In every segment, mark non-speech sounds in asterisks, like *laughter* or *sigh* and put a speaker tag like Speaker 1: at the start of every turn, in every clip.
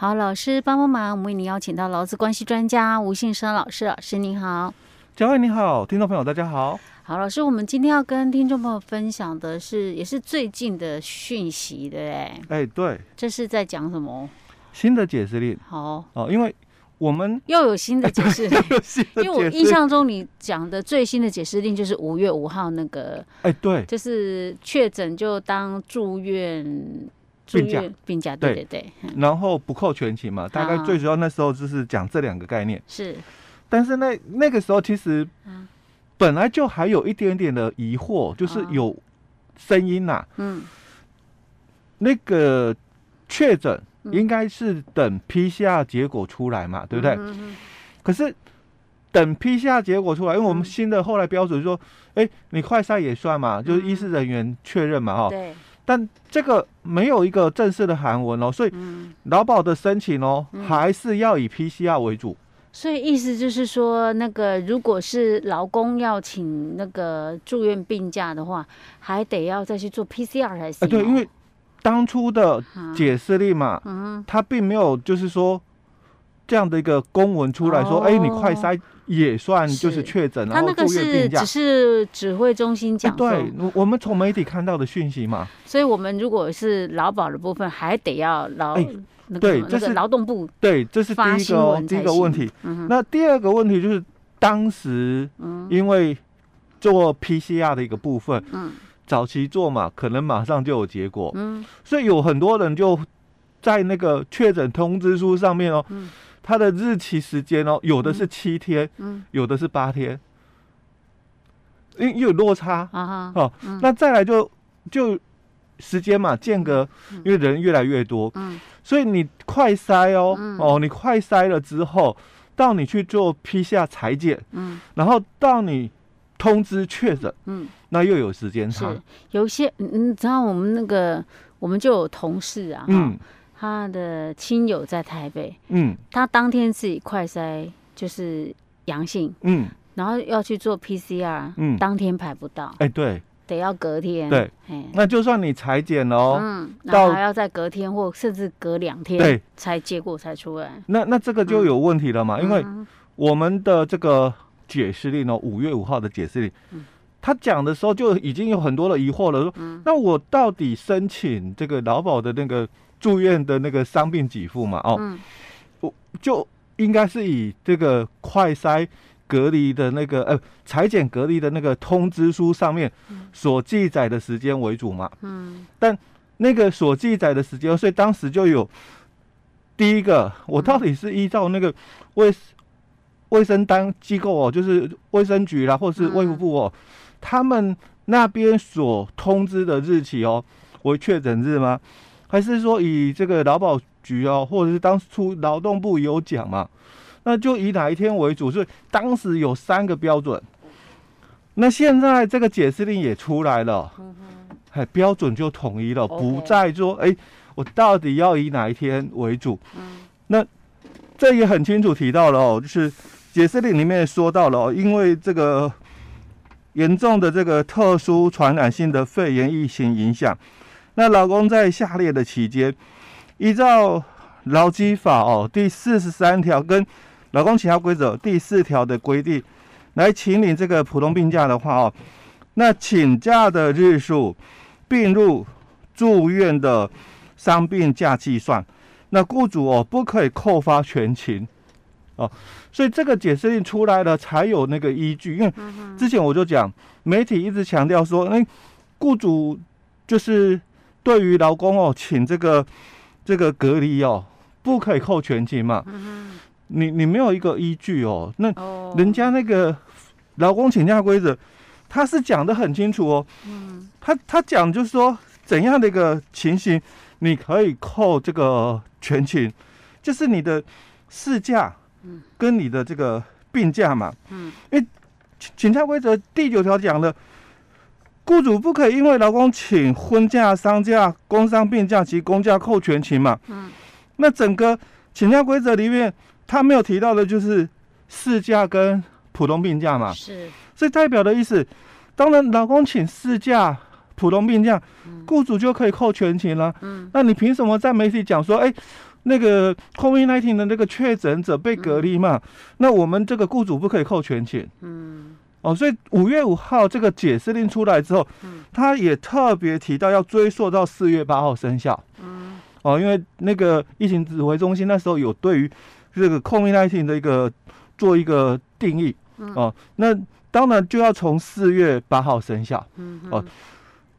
Speaker 1: 好，老师帮帮忙，我们为您邀请到劳资关系专家吴信生老师，老师您好。
Speaker 2: 嘉惠你好，听众朋友大家好。
Speaker 1: 好，老师，我们今天要跟听众朋友分享的是，也是最近的讯息，对不对？
Speaker 2: 哎，对。
Speaker 1: 这是在讲什么？
Speaker 2: 新的解释令。
Speaker 1: 好
Speaker 2: 哦，因为我们 *laughs*
Speaker 1: 又有新的解释令，因为我印象中你讲的最新的解释令就是五月五号那个，
Speaker 2: 哎，对，
Speaker 1: 就是确诊就当住院住院病假，对。对对。
Speaker 2: 然后不扣全勤嘛，大概最主要那时候就是讲这两个概念。
Speaker 1: 是，
Speaker 2: 但是那那个时候其实。本来就还有一点点的疑惑，就是有声音呐、啊，嗯，那个确诊应该是等 PCR 结果出来嘛，对不对？可是等 PCR 结果出来，因为我们新的后来标准说，哎，你快筛也算嘛，就是医师人员确认嘛，哈，对。但这个没有一个正式的韩文哦，所以劳保的申请哦，还是要以 PCR 为主。
Speaker 1: 所以意思就是说，那个如果是劳工要请那个住院病假的话，还得要再去做 PCR 才行。
Speaker 2: 哎，对，因为当初的解释力嘛，嗯，他并没有就是说这样的一个公文出来说，哎，你快筛也算就是确诊，然后住院病假。
Speaker 1: 只是指挥中心讲。
Speaker 2: 对，我们从媒体看到的讯息嘛。
Speaker 1: 所以我们如果是劳保的部分，还得要劳。
Speaker 2: 对，这是劳动部对，这是第一个第一个问题。那第二个问题就是，当时因为做 PCR 的一个部分，嗯，早期做嘛，可能马上就有结果，嗯，所以有很多人就在那个确诊通知书上面哦，嗯，它的日期时间哦，有的是七天，嗯，有的是八天，因为有落差。啊，哦，那再来就就时间嘛，间隔，因为人越来越多，嗯。所以你快筛哦，嗯、哦，你快筛了之后，到你去做批下裁剪，嗯，然后到你通知确诊，嗯，那又有时间差。
Speaker 1: 有些，你知道我们那个，我们就有同事啊，嗯，他的亲友在台北，嗯，他当天自己快筛就是阳性，嗯，然后要去做 PCR，嗯，当天排不到，
Speaker 2: 哎，对。
Speaker 1: 得要隔天，
Speaker 2: 对，那就算你裁剪哦，
Speaker 1: 嗯，然后还要再隔天或甚至隔两天，对，才结果才出来。
Speaker 2: 那那这个就有问题了嘛？因为我们的这个解释令哦，五月五号的解释令，他讲的时候就已经有很多的疑惑了，说，那我到底申请这个劳保的那个住院的那个伤病给付嘛？哦，我就应该是以这个快筛。隔离的那个呃，裁剪隔离的那个通知书上面所记载的时间为主嘛。嗯。但那个所记载的时间，所以当时就有第一个，我到底是依照那个卫卫生单机构哦，就是卫生局啦，或是卫福部哦，他们那边所通知的日期哦为确诊日吗？还是说以这个劳保局哦，或者是当初劳动部有讲嘛？那就以哪一天为主？所以当时有三个标准。那现在这个解释令也出来了，哎，标准就统一了，不再说哎，我到底要以哪一天为主？那这也很清楚提到了哦，就是解释令里面说到了哦，因为这个严重的这个特殊传染性的肺炎疫情影响，那老公在下列的期间，依照劳基法哦第四十三条跟劳工其他规则第四条的规定，来请领这个普通病假的话哦，那请假的日数并入住院的伤病假计算，那雇主哦不可以扣发全勤哦，所以这个解释令出来了才有那个依据，因为之前我就讲媒体一直强调说，哎，雇主就是对于劳工哦请这个这个隔离哦不可以扣全勤嘛。嗯你你没有一个依据哦，那人家那个劳工请假规则，他是讲的很清楚哦。嗯，他他讲就是说怎样的一个情形，你可以扣这个全勤，就是你的事假，跟你的这个病假嘛。嗯，因为请假规则第九条讲了，雇主不可以因为劳工请婚假、丧假、工伤病假及公假扣全勤嘛。嗯，那整个请假规则里面。他没有提到的就是事假跟普通病假嘛，是，所以代表的意思，当然劳工请事假、普通病假，雇主就可以扣全勤了。嗯，那你凭什么在媒体讲说，哎，那个 COVID-19 的那个确诊者被隔离嘛，嗯、那我们这个雇主不可以扣全勤。嗯，哦，所以五月五号这个解释令出来之后，嗯，他也特别提到要追溯到四月八号生效。嗯，哦，因为那个疫情指挥中心那时候有对于这个 COVID-19 的一个做一个定义。嗯、哦，那当然就要从四月八号生效。嗯，哦。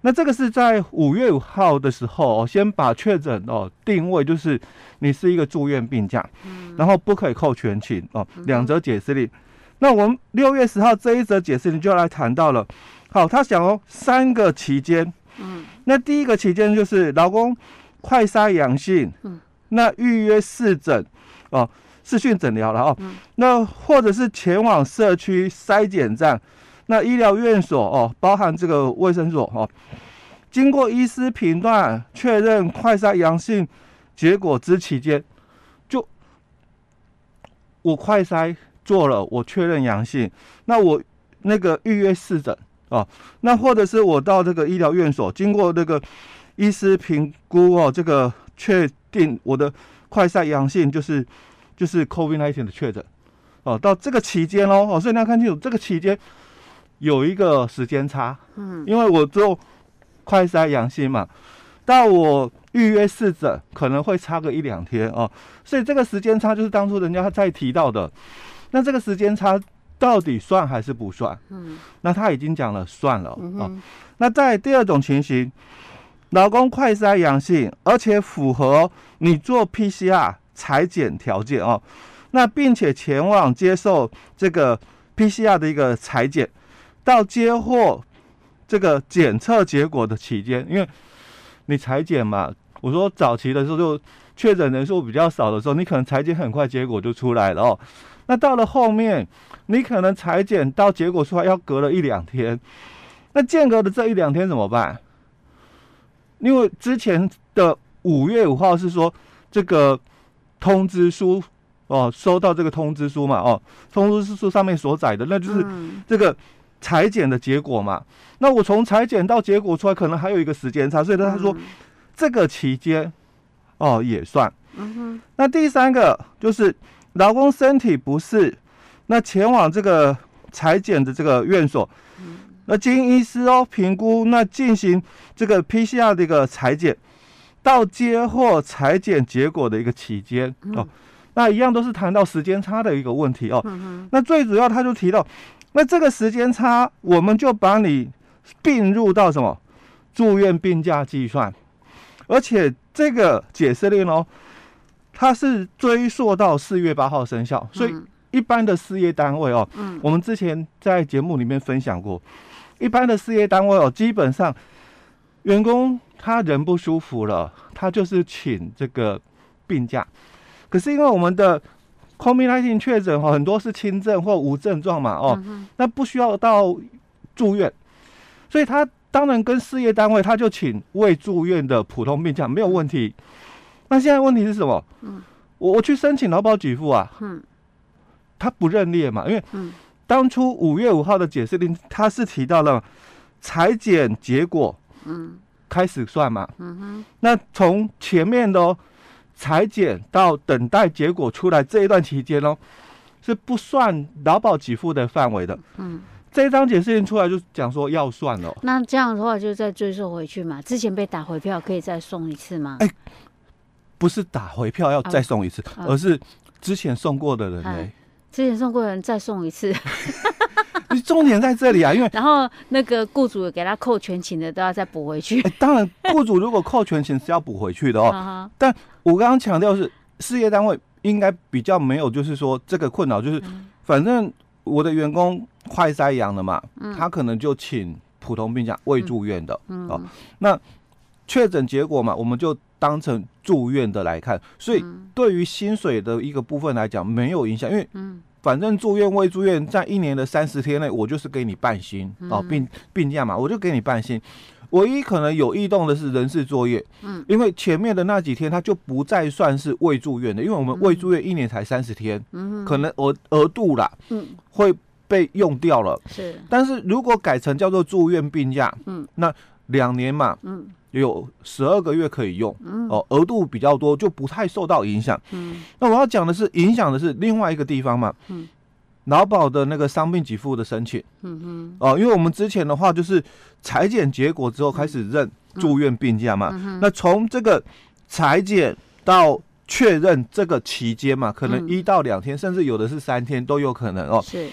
Speaker 2: 那这个是在五月五号的时候，哦，先把确诊哦定位就是你是一个住院病假，嗯，然后不可以扣全勤哦，两则解释令。那我们六月十号这一则解释你就要来谈到了，好，他想哦三个期间，嗯，那第一个期间就是老公快筛阳性，嗯，那预约视诊哦，视讯诊疗了哦，那或者是前往社区筛检站。那医疗院所哦，包含这个卫生所哦，经过医师评断确认快筛阳性结果之期间，就我快筛做了，我确认阳性，那我那个预约试诊哦，那或者是我到这个医疗院所，经过这个医师评估哦，这个确定我的快筛阳性就是就是 COVID-19 的确诊哦，到这个期间哦，哦，所以你要看清楚这个期间。有一个时间差，嗯，因为我做快筛阳性嘛，到我预约试诊可能会差个一两天哦，所以这个时间差就是当初人家在提到的，那这个时间差到底算还是不算？嗯，那他已经讲了算了啊。那在第二种情形，老公快筛阳性，而且符合你做 PCR 裁剪条件哦，那并且前往接受这个 PCR 的一个裁剪。到接获这个检测结果的期间，因为你裁剪嘛，我说早期的时候就确诊人数比较少的时候，你可能裁剪很快结果就出来了哦。那到了后面，你可能裁剪到结果出来要隔了一两天，那间隔的这一两天怎么办？因为之前的五月五号是说这个通知书哦，收到这个通知书嘛哦，通知书上面所载的那就是这个。裁剪的结果嘛，那我从裁剪到结果出来，可能还有一个时间差，所以他说、嗯、这个期间哦也算。嗯哼。那第三个就是劳工身体不适，那前往这个裁剪的这个院所，嗯、那经医师哦评估，那进行这个 PCR 的一个裁剪，到接获裁剪结果的一个期间、嗯、哦，那一样都是谈到时间差的一个问题哦。嗯。那最主要他就提到。那这个时间差，我们就把你并入到什么住院病假计算，而且这个解释令哦，它是追溯到四月八号生效，所以一般的事业单位哦，嗯，我们之前在节目里面分享过，一般的事业单位哦，基本上员工他人不舒服了，他就是请这个病假，可是因为我们的 COVID-19 确诊哦，很多是轻症或无症状嘛，哦，嗯、那不需要到住院，所以他当然跟事业单位他就请未住院的普通病假没有问题。那现在问题是什么？嗯，我我去申请劳保给付啊，嗯，他不认列嘛，因为当初五月五号的解释令他是提到了裁检结果，嗯，开始算嘛，嗯哼，那从前面的哦。采检到等待结果出来这一段期间哦，是不算劳保给付的范围的。嗯，这一张解释令出来就讲说要算了。
Speaker 1: 那这样的话就再追溯回去嘛？之前被打回票可以再送一次吗？哎，
Speaker 2: 不是打回票要再送一次，啊、而是之前送过的人呢、哎？
Speaker 1: 之前送过的人再送一次。*laughs*
Speaker 2: 重点在这里啊，因为 *laughs*
Speaker 1: 然后那个雇主给他扣全勤的都要再补回去。
Speaker 2: 当然，雇主如果扣全勤是要补回去的哦。*laughs* 但我刚刚强调是事业单位应该比较没有，就是说这个困扰，就是反正我的员工快塞阳了嘛，他可能就请普通病假未住院的哦。那确诊结果嘛，我们就当成住院的来看，所以对于薪水的一个部分来讲没有影响，因为反正住院未住院，在一年的三十天内，我就是给你半薪哦，病病假嘛，我就给你半薪。唯一可能有异动的是人事作业，嗯，因为前面的那几天他就不再算是未住院的，因为我们未住院一年才三十天，嗯，可能额额度啦，嗯，会被用掉了，是。但是如果改成叫做住院病假，嗯，那两年嘛，嗯，有十二个月可以用，嗯、哦，额度比较多，就不太受到影响。嗯，那我要讲的是，影响的是另外一个地方嘛。嗯，劳保的那个伤病给付的申请。嗯嗯。哦，因为我们之前的话就是裁剪结果之后开始认住院病假嘛。嗯嗯、那从这个裁剪到确认这个期间嘛，可能一到两天，嗯、甚至有的是三天都有可能哦。是。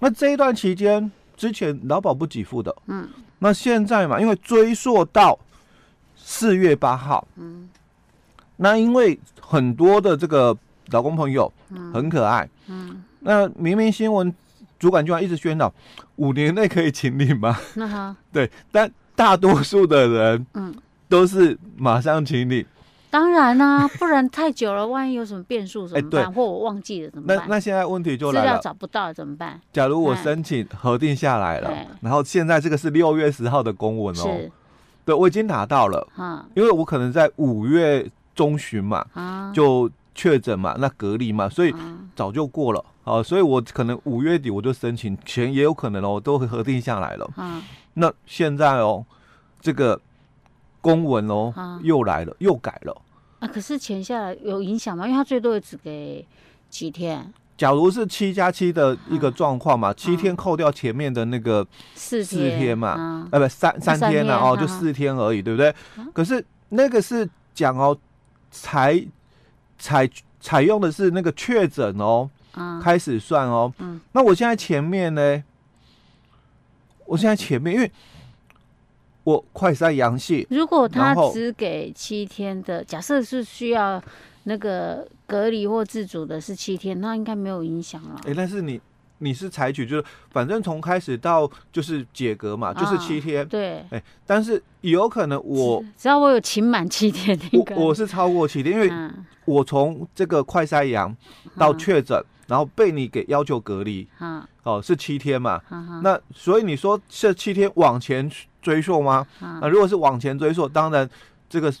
Speaker 2: 那这一段期间之前劳保不给付的。嗯。那现在嘛，因为追溯到四月八号，嗯，那因为很多的这个老公朋友，很可爱，嗯，嗯那明明新闻主管机关一直宣导五年内可以请领吗，那哈，*laughs* 对，但大多数的人，嗯，都是马上请领。
Speaker 1: 当然啦、啊，*laughs* 不然太久了，万一有什么变数怎么办？欸、或我忘记了怎么办？
Speaker 2: 那那现在问题就来了，资料
Speaker 1: 找不到怎么办？
Speaker 2: 假如我申请核定下来了，然后现在这个是六月十号的公文哦，是对，我已经拿到了，啊、因为我可能在五月中旬嘛，啊、就确诊嘛，那隔离嘛，所以早就过了啊，所以我可能五月底我就申请，钱也有可能哦，都会核定下来了。啊、那现在哦，这个公文哦、啊、又来了，又改了。
Speaker 1: 啊，可是钱下来有影响吗？因为他最多也只给几天。
Speaker 2: 假如是七加七的一个状况嘛，啊、七天扣掉前面的那个四四天嘛，啊，呃、啊，不三三天了哦，啊、就四天而已，对不对？啊、可是那个是讲哦，采采采用的是那个确诊哦，啊、开始算哦。嗯，那我现在前面呢？我现在前面因为。我快筛阳性，
Speaker 1: 如果他只给七天的，假设是需要那个隔离或自主的，是七天，那应该没有影响了。
Speaker 2: 哎、欸，但是你你是采取就是，反正从开始到就是解隔嘛，就是七天。啊、对。哎、欸，但是有可能我
Speaker 1: 只要我有请满七天，
Speaker 2: 我我是超过七天，因为我从这个快筛阳到确诊。啊然后被你给要求隔离，啊、哦，是七天嘛？啊、那所以你说这七天往前追溯吗？啊、那如果是往前追溯，当然这个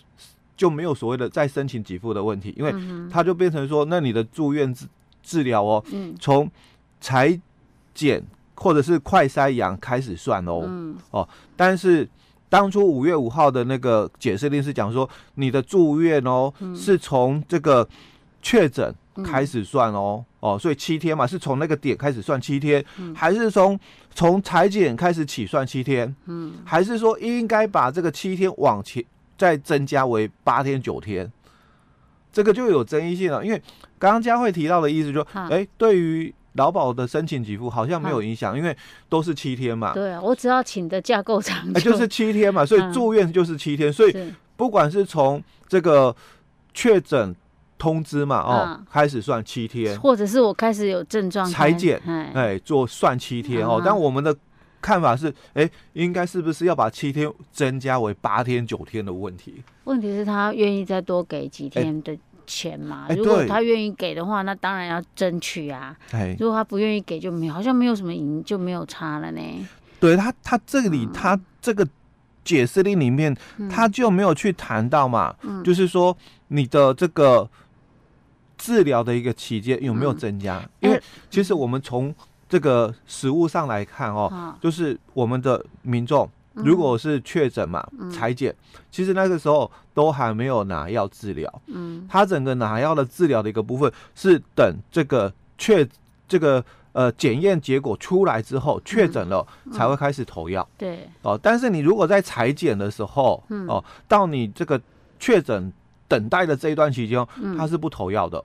Speaker 2: 就没有所谓的再申请给付的问题，因为它就变成说，那你的住院治治疗哦，嗯、从裁剪或者是快筛阳开始算哦，嗯、哦，但是当初五月五号的那个解释令是讲说，你的住院哦，嗯、是从这个确诊。开始算哦，哦，所以七天嘛，是从那个点开始算七天，嗯、还是从从裁剪开始起算七天？嗯，还是说应该把这个七天往前再增加为八天九天？这个就有争议性了，因为刚刚佳慧提到的意思说，哎、欸，对于劳保的申请给付好像没有影响，因为都是七天嘛。对啊，
Speaker 1: 我只要请的假够长就，
Speaker 2: 是七天嘛，所以住院就是七天，嗯、所以不管是从这个确诊。通知嘛，哦，啊、开始算七天，
Speaker 1: 或者是我开始有症状
Speaker 2: 裁剪，哎，哎，做算七天哦。但我们的看法是，哎，应该是不是要把七天增加为八天九天的问题？
Speaker 1: 问题是，他愿意再多给几天的钱嘛？如果他愿意给的话，那当然要争取啊。哎，如果他不愿意给，就没有，好像没有什么赢，就没有差了呢。
Speaker 2: 对他，他这里、嗯、他这个解释令里面，他就没有去谈到嘛，嗯、就是说你的这个。治疗的一个期间有没有增加？嗯、因为其实我们从这个实物上来看哦，嗯、就是我们的民众如果是确诊嘛，采检、嗯，其实那个时候都还没有拿药治疗。嗯，他整个拿药的治疗的一个部分是等这个确这个呃检验结果出来之后确诊了才会开始投药。对哦，但是你如果在裁剪的时候，嗯、哦，到你这个确诊。等待的这一段期间，他是不投药的。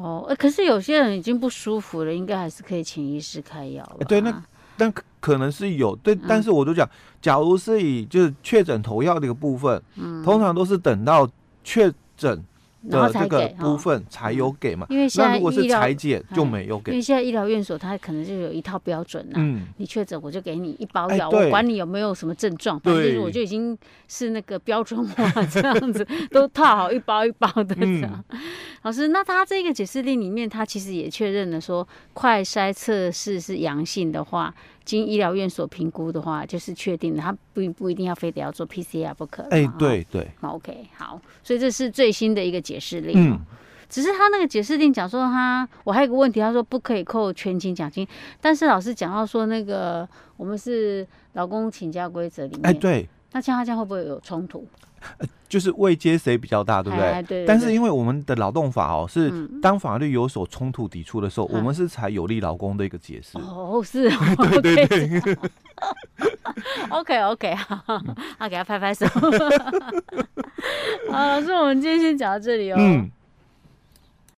Speaker 1: 嗯、哦，可是有些人已经不舒服了，应该还是可以请医师开药。
Speaker 2: 对，那但可能是有对，嗯、但是我就讲，假如是以就是确诊投药的一个部分，嗯、通常都是等到确诊。的这个部分才有给嘛，因为现在如果是采检就没有给，
Speaker 1: 因为现在医疗院所它可能就有一套标准呐。嗯，你确诊我就给你一包药，我管你有没有什么症状，反正我就已经是那个标准化这样子，都套好一包一包的这样。老师，那他这个解释令里面，他其实也确认了说，快筛测试是阳性的话，经医疗院所评估的话，就是确定的，他不不一定要非得要做 PCR 不可。
Speaker 2: 哎，对对。
Speaker 1: OK，好，所以这是最新的一个解释令。嗯。只是他那个解释令讲说他，我还有一个问题，他说不可以扣全勤奖金，但是老师讲到说那个我们是劳工请假规则里面，哎，对。那像他这样会不会有冲突？
Speaker 2: 就是位阶谁比较大，对不对？
Speaker 1: 对，对，对。
Speaker 2: 但是因为我们的劳动法哦，是当法律有所冲突抵触的时候，嗯、我们是采有利劳工的一个解释。
Speaker 1: 哦，是哦。对 *laughs* 对对。OK *laughs* OK，好，好，给他拍拍手。*laughs* 啊，老师，我们今天先讲到这里哦。嗯